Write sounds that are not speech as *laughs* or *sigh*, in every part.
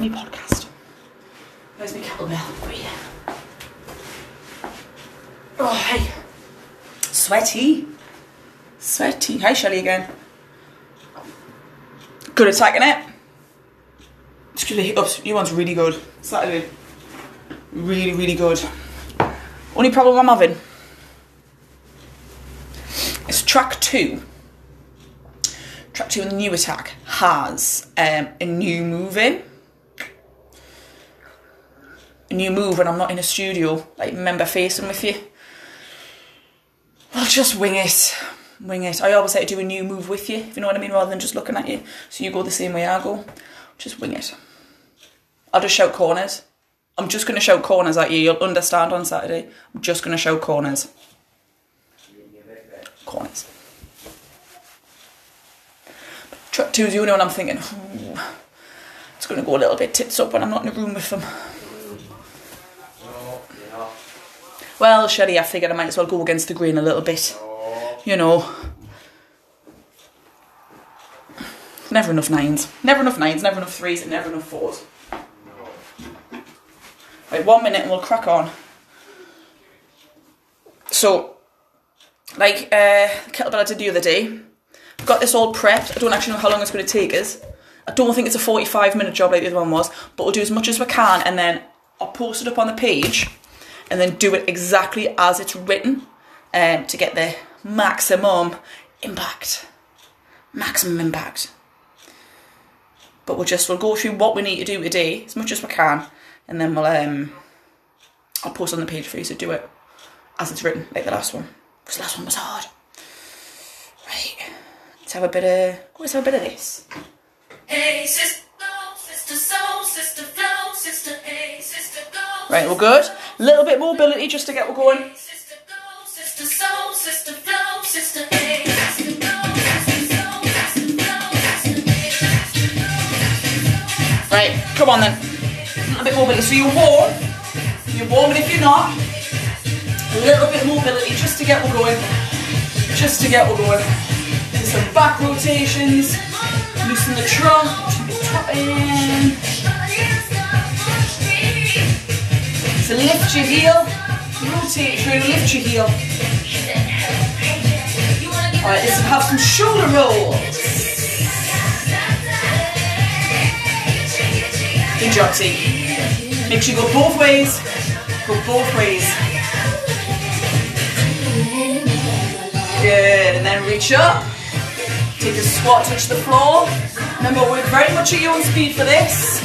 me podcast. Where's my kettlebell? Oh yeah. Oh hey. Sweaty. Sweaty. Hi Shelly again. Good at tagging it. Excuse me, hiccups. You one's really good. Saturday. Really, really good. Only problem I'm having is track two. Track two in the new attack has um, a new move in. A new move when I'm not in a studio, like member facing with you. I'll just wing it. Wing it. I always say to do a new move with you, if you know what I mean, rather than just looking at you. So you go the same way I go. Just wing it. I'll just shout corners. I'm just going to shout corners at you. You'll understand on Saturday. I'm just going to shout corners. Corners. Track two is the only one I'm thinking, "Ooh, it's going to go a little bit tits up when I'm not in a room with them. Well, Sherry, I figured I might as well go against the grain a little bit. You know. Never enough nines. Never enough nines, never enough threes, and never enough fours. Right, one minute and we'll crack on. So, like uh, kettlebell I did the other day, I've got this all prepped. I don't actually know how long it's going to take us. I don't think it's a 45 minute job like the other one was, but we'll do as much as we can and then I'll post it up on the page and then do it exactly as it's written um, to get the maximum impact. Maximum impact. But we'll just we'll go through what we need to do today as much as we can, and then we'll um I'll post on the page for you to do it as it's written, like the last one. Because the last one was hard. Right. Let's have a bit of let's have a bit of this. Hey, sister, sister, soul, sister, flow, sister, hey, sister, go. Right, we're good. Little bit mobility just to get we're going. Sister, go, sister, soul, sister, flow, sister, hey, sister, go, sister, soul, sister, flow, sister, hey, sister, go, sister, Right, come on then. A little bit more mobility. So you're warm. You're warm, and if you're not, a little bit mobility just to get we're going. Just to get we're going. Do some back rotations. Loosen the trunk. Top in. So lift your heel. Rotate through. Lift your heel. Alright, let's have some shoulder rolls. Good job, T. Make sure you go both ways. Go both ways. Good, and then reach up. Take a squat, touch the floor. Remember, work very much at your own speed for this.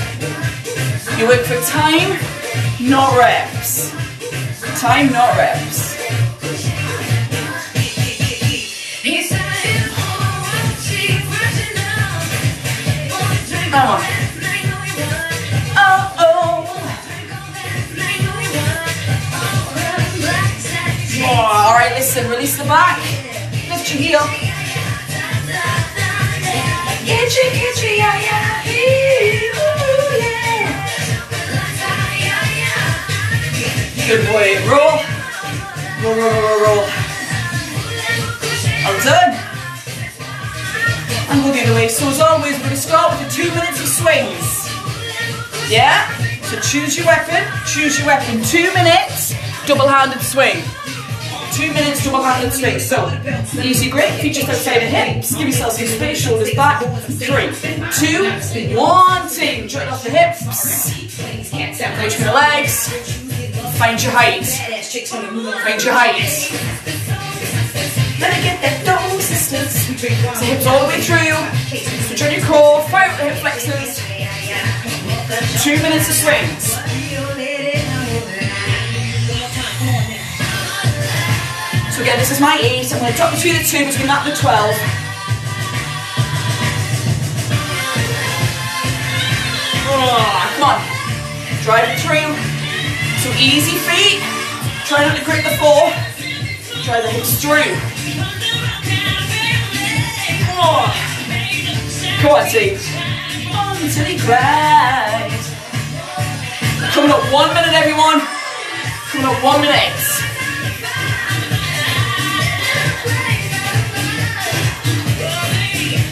You work for time, not reps. Time, not reps. Come on. Oh, oh. All right, listen, release the back. Lift your heel. Itchy, itchy, yeah, yeah. Good boy. Roll. Roll, roll, roll, roll, roll. I'm done. And go the other way. So as always, we're going to start with the two minutes of swings. Yeah? So choose your weapon. Choose your weapon. Two minutes, double-handed swing. Two minutes, double-handed swing. So, easy grip, feet just outside the hips. Give yourself some space, shoulders back. Three, two, one, two. Join off the hips. For the legs. Find your height. Find your height. Better get that dough, sisters. So hips all the way through. Switch on your core. Fire up the hip flexors. Two minutes of swings. So again, this is my eight. I'm going to drop between the two, between that and the 12. Oh, come on. Drive it through. So easy feet. Try not to grip the floor. Try the hips through. Oh. Come on, T. Until he cries. Coming up one minute, everyone. Coming up one minute.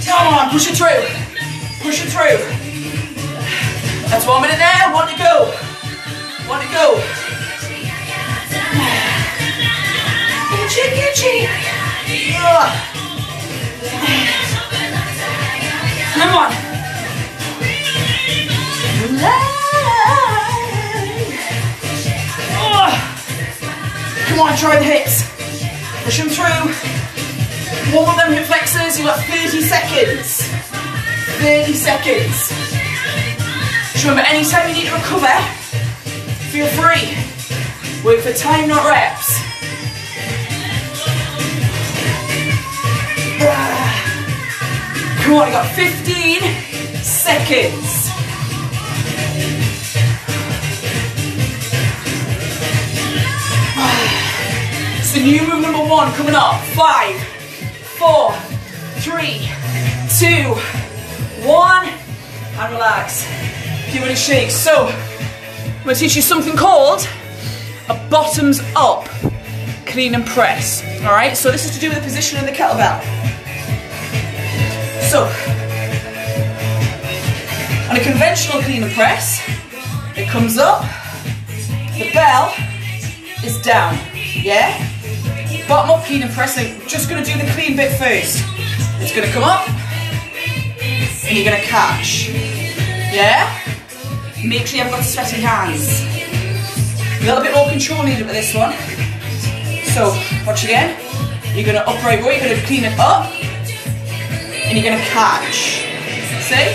Come on, push it through. Push it through. That's one minute there, one to go. One to go. Itchy, itchy. Ugh. Come on. Come on, try the hips. Push them through. One of them hip flexors, you've got 30 seconds. 30 seconds. Just remember, anytime you need to recover, feel free. Work for time, not reps. *sighs* Come on, you got 15 seconds. *sighs* So new move number one coming up. Five, four, three, two, one, and relax. Give it a shake. So, I'm going to teach you something called a bottoms up clean and press. All right, so this is to do with the position of the kettlebell. So, on a conventional clean and press, it comes up, the bell is down, yeah? Bottom up clean and press, I'm just gonna do the clean bit first. It's gonna come up, and you're gonna catch, yeah? Make sure you haven't got sweaty hands. A little bit more control needed with this one. So, watch again. You're gonna upright row, you're gonna clean it up, and you're gonna catch. See?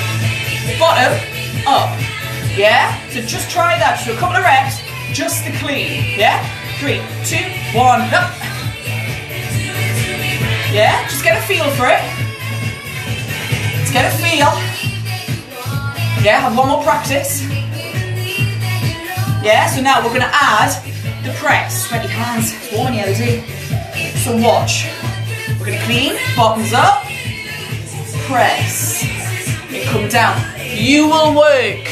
Bottom, up. Yeah? So just try that. So a couple of reps, just the clean. Yeah? Three, two, one, up. Yeah? Just get a feel for it. Let's get a feel. Yeah, have one more practice. Yeah, so now we're gonna add the press. Sweaty hands, warm in here, So watch. We're gonna clean, bottoms up, press, and come down. You will work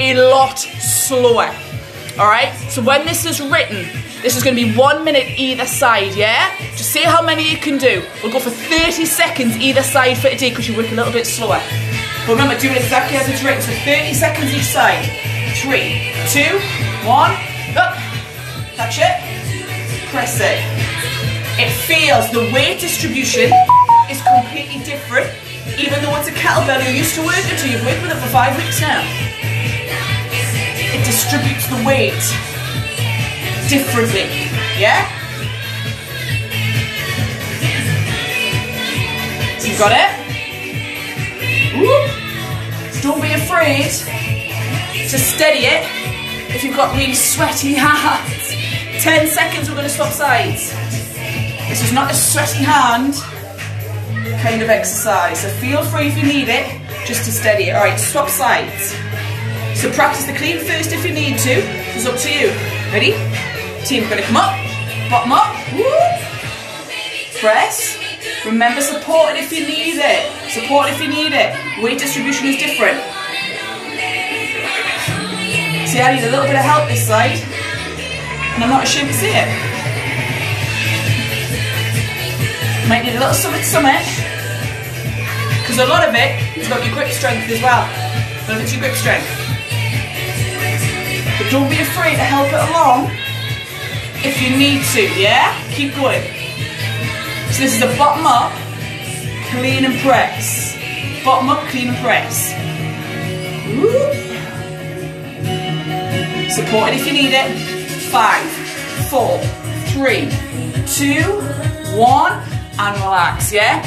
a lot slower. Alright? So when this is written, this is gonna be one minute either side, yeah? Just see how many you can do. We'll go for 30 seconds either side for today because you work a little bit slower. But remember, do it exactly as it's written. So 30 seconds each side. Three, two, one, up. Touch it. Press it. It feels the weight distribution is completely different, even though it's a kettlebell you're used to working to. You've worked with it for five weeks now. It distributes the weight differently. Yeah? You got it? Don't be afraid to steady it if you've got really sweaty *laughs* hands. 10 seconds, we're going to swap sides. This is not a sweaty hand kind of exercise, so feel free if you need it, just to steady it. All right, swap sides. So practice the clean first if you need to. It's up to you. Ready? Team, going to come up, bottom up. Woo. Press. Remember, support it if you need it. Support it if you need it. Weight distribution is different. See, I need a little bit of help this side, and I'm not ashamed to say it. Might need a little summit summit, because a lot of it is about your grip strength as well. A of it's your grip strength. But don't be afraid to help it along if you need to, yeah? Keep going. So this is a bottom up, clean and press. Bottom up, clean and press. Woo. Support it if you need it. Five, four, three, two, one, and relax, yeah?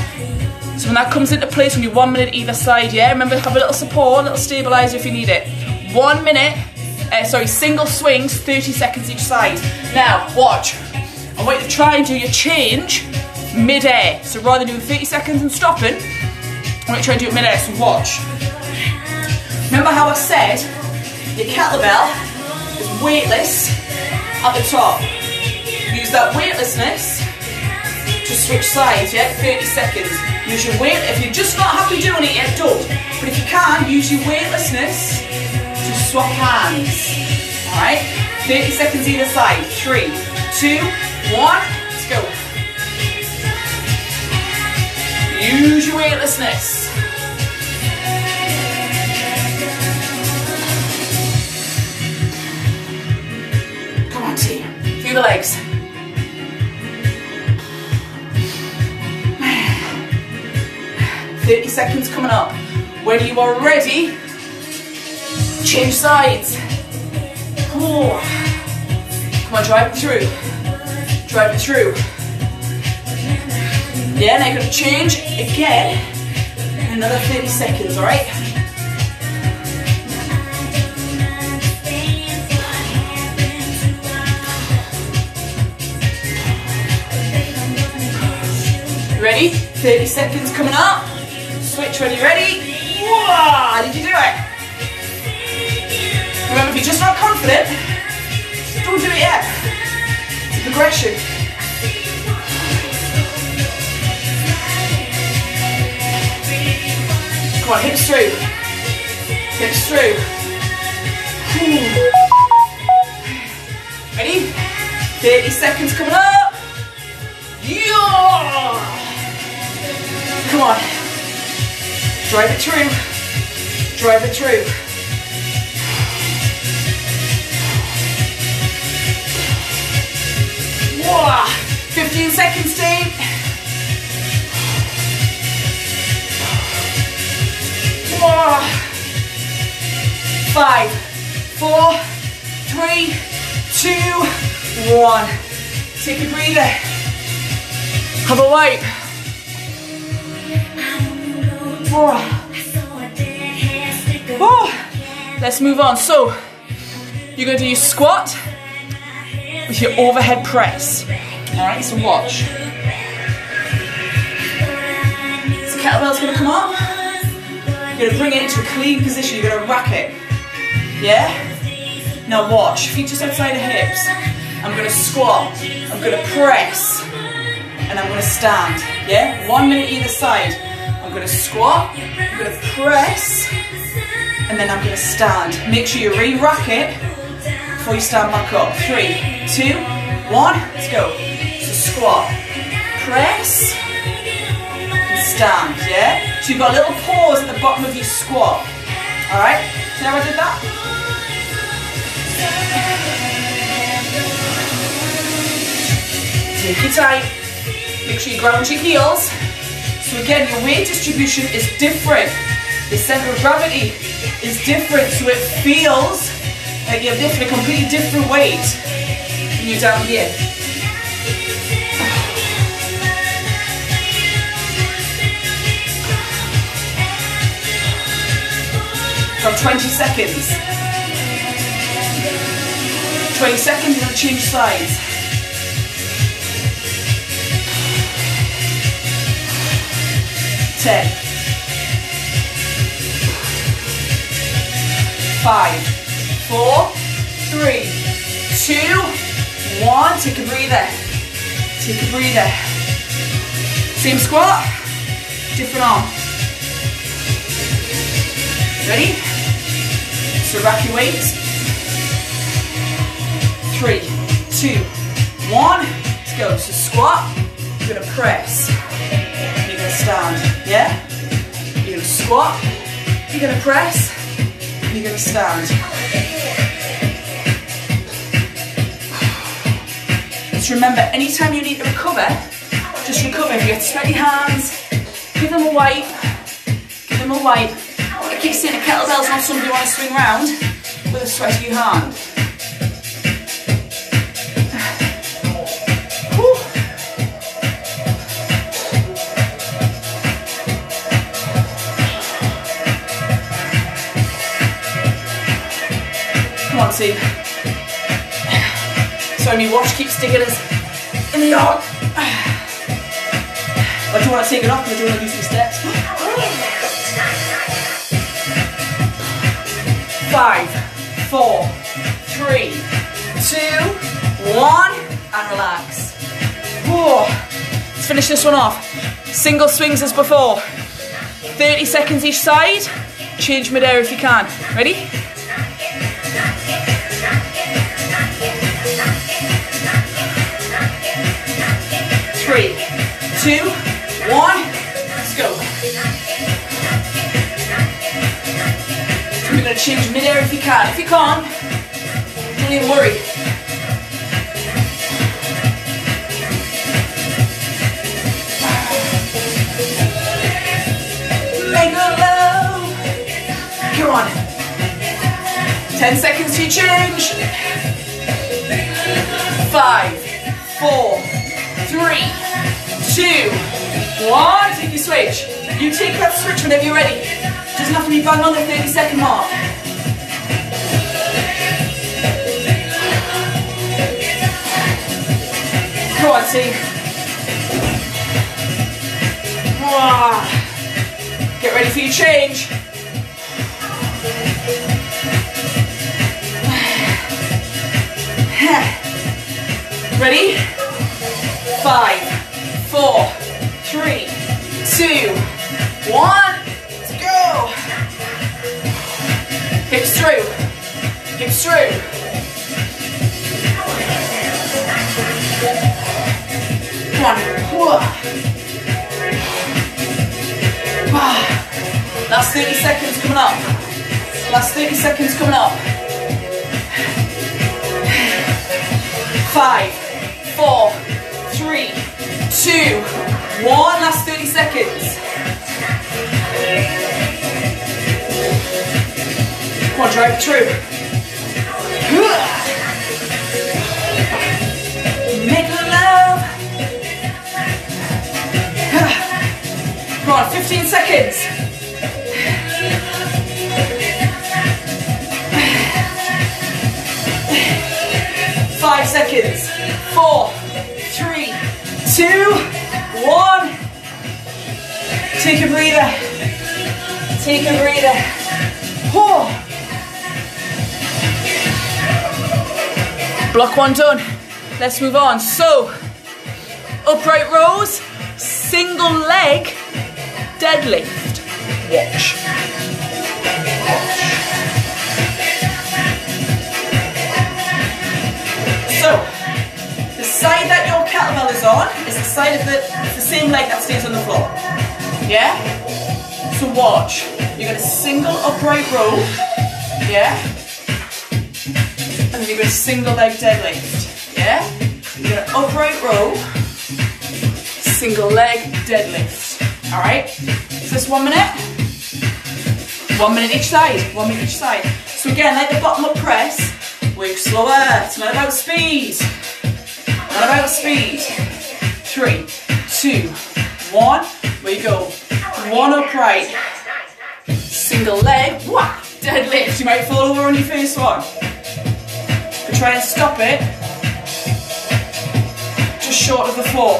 So when that comes into place, when you're one minute either side, yeah? Remember, have a little support, a little stabilizer if you need it. One minute, uh, sorry, single swings, 30 seconds each side. Now, watch. I want you to try and do your change mid-air. So rather than doing 30 seconds and stopping, I want you to try and do it mid-air, so watch. Remember how I said your kettlebell weightless at the top. Use that weightlessness to switch sides, yeah? 30 seconds. Use your weight, if you're just not happy doing it yet, don't. But if you can, use your weightlessness to swap hands. Alright? 30 seconds either side. Three, two, one, let's go. Use your weightlessness. The legs. Thirty seconds coming up. When you are ready, change sides. Oh. Come on, drive it through. Drive it through. Yeah, now you're gonna change again. in Another 30 seconds, alright? Ready? 30 seconds coming up. Switch when you're ready. Whoa, did you do it? Remember, if you're just not confident, don't do it yet. It's progression. Come on, hips through. Hips through. Ready? 30 seconds coming up. Yeah! Come on. Drive it through. Drive it through. Whoa! 15 seconds, Steve. Whoa! Five, four, three, two, one. Take a breather. Have a wipe. Whoa. Whoa. Let's move on. So, you're going to do your squat with your overhead press. Alright, so watch. So kettlebell's going to come up. You're going to bring it into a clean position. You're going to rack it. Yeah? Now watch. Feet just outside the hips. I'm going to squat. I'm going to press. And I'm to stand. Yeah? One minute either side. I'm to squat. I'm to press. And then I'm to stand. Make sure you re-rack it before you stand back up. Three, two, one. Let's go. So squat. Press. And stand. Yeah? So you've got a little pause at the bottom of your squat. Alright? See how I did that? Take your time. Make sure you ground your heels. So again, your weight distribution is different. The center of gravity is different, so it feels like you have a completely different weight when you're down here. From 20 seconds. 20 seconds, gonna change sides. Ten. Five, four, three, two, one. Take a breather. Take a breather. Same squat, different arm. Ready? So rack your weights. Three, two, one. Let's go. So squat. You're gonna press. Stand. Yeah? You're gonna squat. You're gonna press. You're gonna stand. Just remember, anytime you need to recover, just recover. If you get sweaty hands, give them a wipe. Give them a wipe. I keep saying a kettlebell's not something you want to swing around with a sweaty hand. Steve. Sorry, my watch keeps sticking us in the yard. I do want to take it off, but I do want to do some steps. Five, four, three, two, one, and relax. Whoa. Let's finish this one off. Single swings as before. 30 seconds each side. Change mid-air if you can. Ready? two, one, let's go. We're gonna change midair if you can. If you can't, don't even worry. Come on. 10 seconds to change. Five two, one. Take your switch. You take that switch whenever you're ready. Doesn't have to be bang on the 30 second mark. Go on. Wah. Get ready for your change. *sighs* Ready? Five, four, three, two, one. Let's go. Hips through. Hips through. Come on. Ah. Last 30 seconds coming up. Last 30 seconds coming up. Five, four, three, two, one. Last 30 seconds. Come on, drive through. Make love. Come on, 15 seconds. Five seconds. Four, three, two, one. Take a breather. Take a breather. Whew. Block one done. Let's move on. So, upright rows, single leg, deadlift. Watch. So, the side that your kettlebell is on is the side of the, it's the same leg that stays on the floor. Yeah? So watch. You're gonna single upright row. Yeah? And then you're gonna single leg deadlift. Yeah? You're gonna upright row, single leg deadlift. Alright? So this one minute. One minute each side. One minute each side. So again, like the bottom up press, work slower. It's not about speed. Not about speed. Three, two, one. We go. One upright. Single leg. Wah! Deadlift. You might fall over on your first one. But try and stop it. Just short of the floor.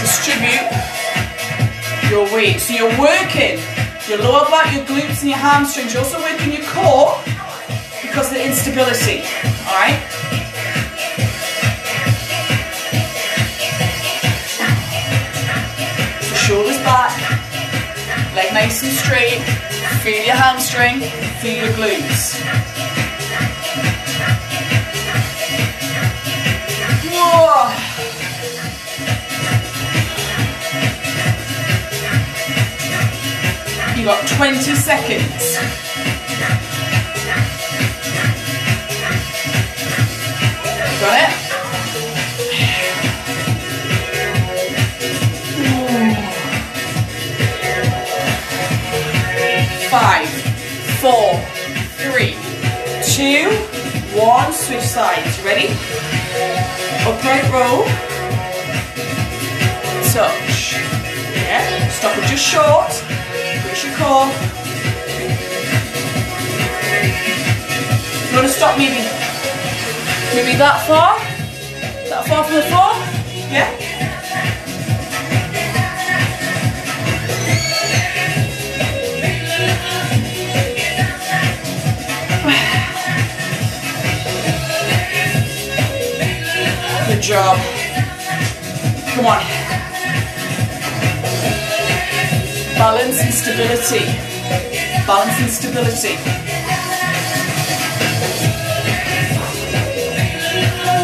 Distribute your weight. So you're working your lower back, your glutes and your hamstrings. You're also working your core because of the instability. Alright? Shoulders back, leg nice and straight. Feel your hamstring, feel your glutes. Whoa. You got 20 seconds. Got it? Five, four, three, two, one. Switch sides. Ready? Upright row. Touch. Yeah. Stop it just short. Push your core. You want to stop maybe, maybe that far? That far from the floor? Yeah? Good job. Come on. Balance and stability. Balance and stability.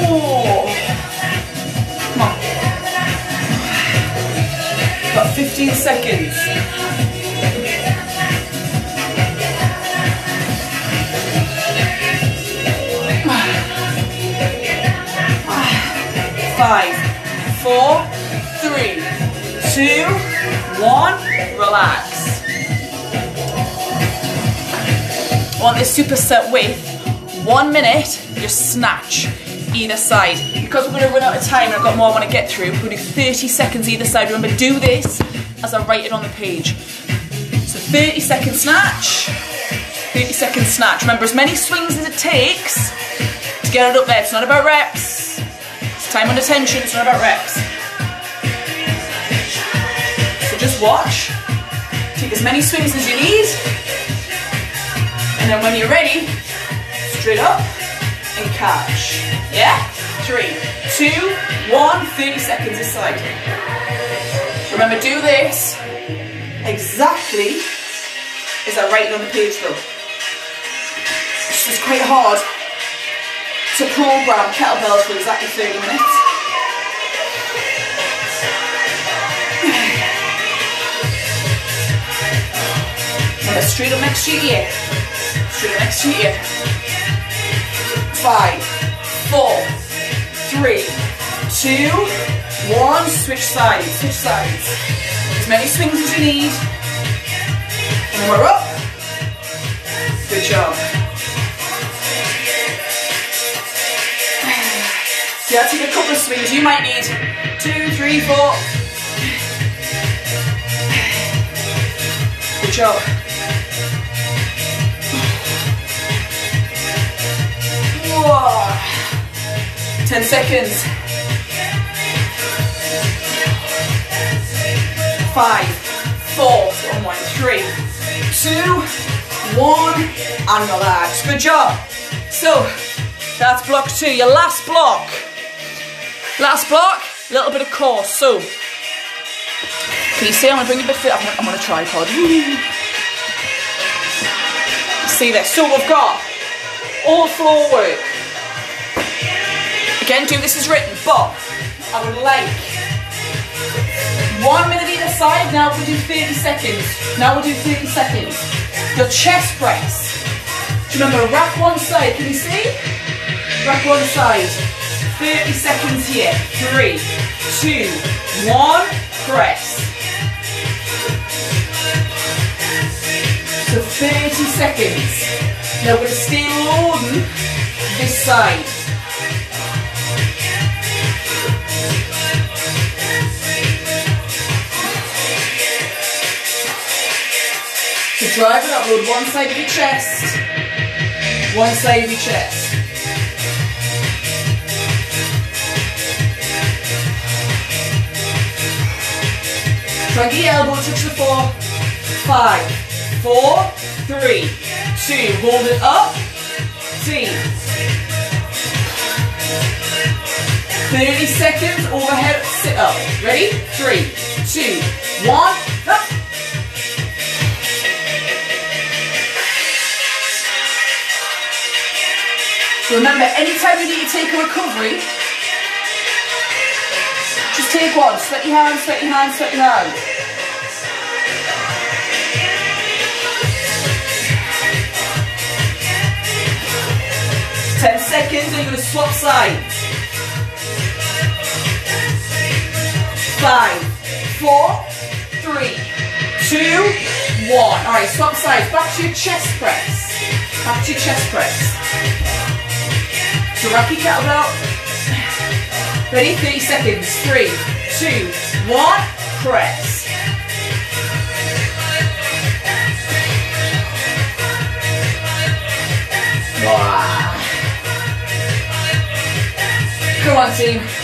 Come on. Got 15 seconds. Five, four, three, two, one, relax. I want this superset with one minute, your snatch either side. Because we're going to run out of time and I've got more I want to get through, we're going to do 30 seconds either side. Remember, do this as I write it on the page. So 30 second snatch, 30 second snatch. Remember, as many swings as it takes to get it up there. It's not about reps. It's time under tension, it's not about reps. So just watch. Take as many swings as you need. And then when you're ready, straight up and catch. Yeah? Three, two, one, 30 seconds this side. Remember, do this exactly as I write it on the page though. Is quite hard to program kettlebells for exactly 30 minutes. *sighs* Straight up next to. Straight up next to. Five, four, three, two, one. Switch sides, switch sides. As many swings as you need. And we're up. Good job. *sighs* Yeah, take a couple of swings. You might need two, three, four. *sighs* Good job. Whoa. Ten seconds. Five, four, one, one, three, two, one, and relax. Good job. So that's block two. Your last block. Last block, a little bit of core. So can you see? I'm gonna bring you a bit fit. I'm I'm on a tripod. see this. So we've got all floor work. Again, do this as written, but I would like one minute either side. Now we'll do 30 seconds. Now we'll do 30 seconds. Your chest press. Remember, wrap one side. Can you see? Wrap one side. 30 seconds here. Three, two, one, press. So 30 seconds. Now we're going to stay loading this side. Drive it up, load one side of your chest, one side of your chest. And your elbow touch the floor. Five, four, three, two. Hold it up. T. 30 seconds overhead sit up. Ready? Three, two, one, up. Remember, anytime you need to take a recovery, just take one. Sweat your hands, sweat your hands, sweat your hands. Ten seconds, and you're going to swap sides. Five, four, three, two, one. All right, swap sides. Back to your chest press. Back to your chest press. So rock your kettlebell. Ready? 30 seconds. Three, two, one. Press. Wow. Come on, team.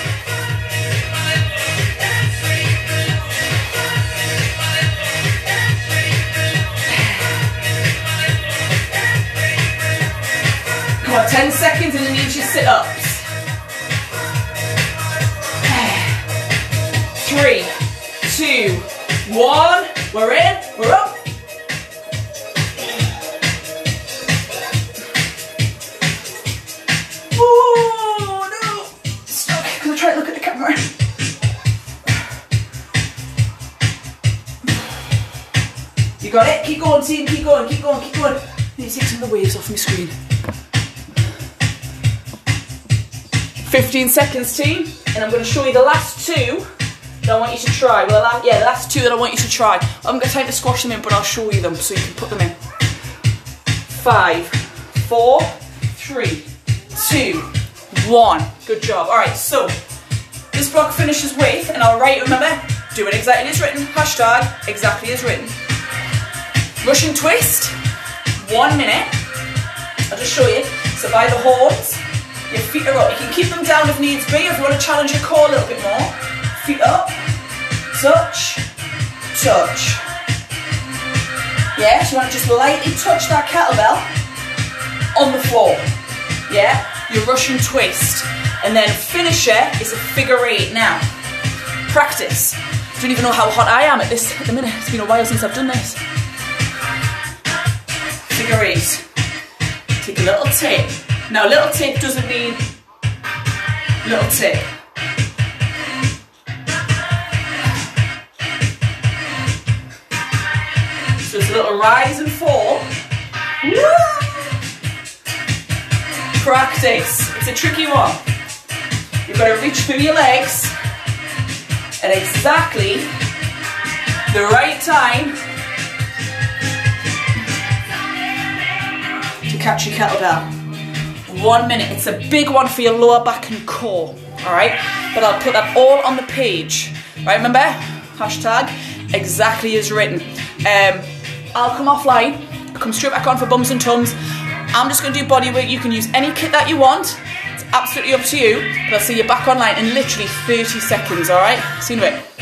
Sit-ups. Three, two, one. We're in, we're up. Oh no! Stop, I try to look at the camera? You got it? Keep going, team, keep going, keep going, keep going. I need to take some of the waves off my screen. 15 seconds, team, and I'm going to show you the last two that I want you to try. Well, the la- yeah, the last two that I want you to try. I'm going to time to squash them in, but I'll show you them so you can put them in. five, four, three, two, one. Good job. All right, so this block finishes with, and I'll write, remember, do it exactly as written, hashtag exactly as written. Russian twist, one minute. I'll just show you. So by the horns, your feet are up. You can keep them down if needs be, if you want to challenge your core a little bit more. Feet up, touch, touch. Yeah, so you want to just lightly touch that kettlebell on the floor. Yeah, your Russian twist. And then finisher is a figure eight now. Practice. I Don't even know how hot I am at this at the minute. It's been a while since I've done this. Figure eight. Take a little tip. Now, little tip doesn't mean little tip. So it's a little rise and fall. Practice. It's a tricky one. You've got to reach through your legs at exactly the right time to catch your kettlebell. One minute. It's a big one for your lower back and core. All right, but I'll put that all on the page. Right, remember? Hashtag exactly as written. Um, I'll come offline. Come straight back on for bums and tums. I'm just to do body weight. You can use any kit that you want. It's absolutely up to you. But I'll see you back online in literally 30 seconds. All right. See you in a bit.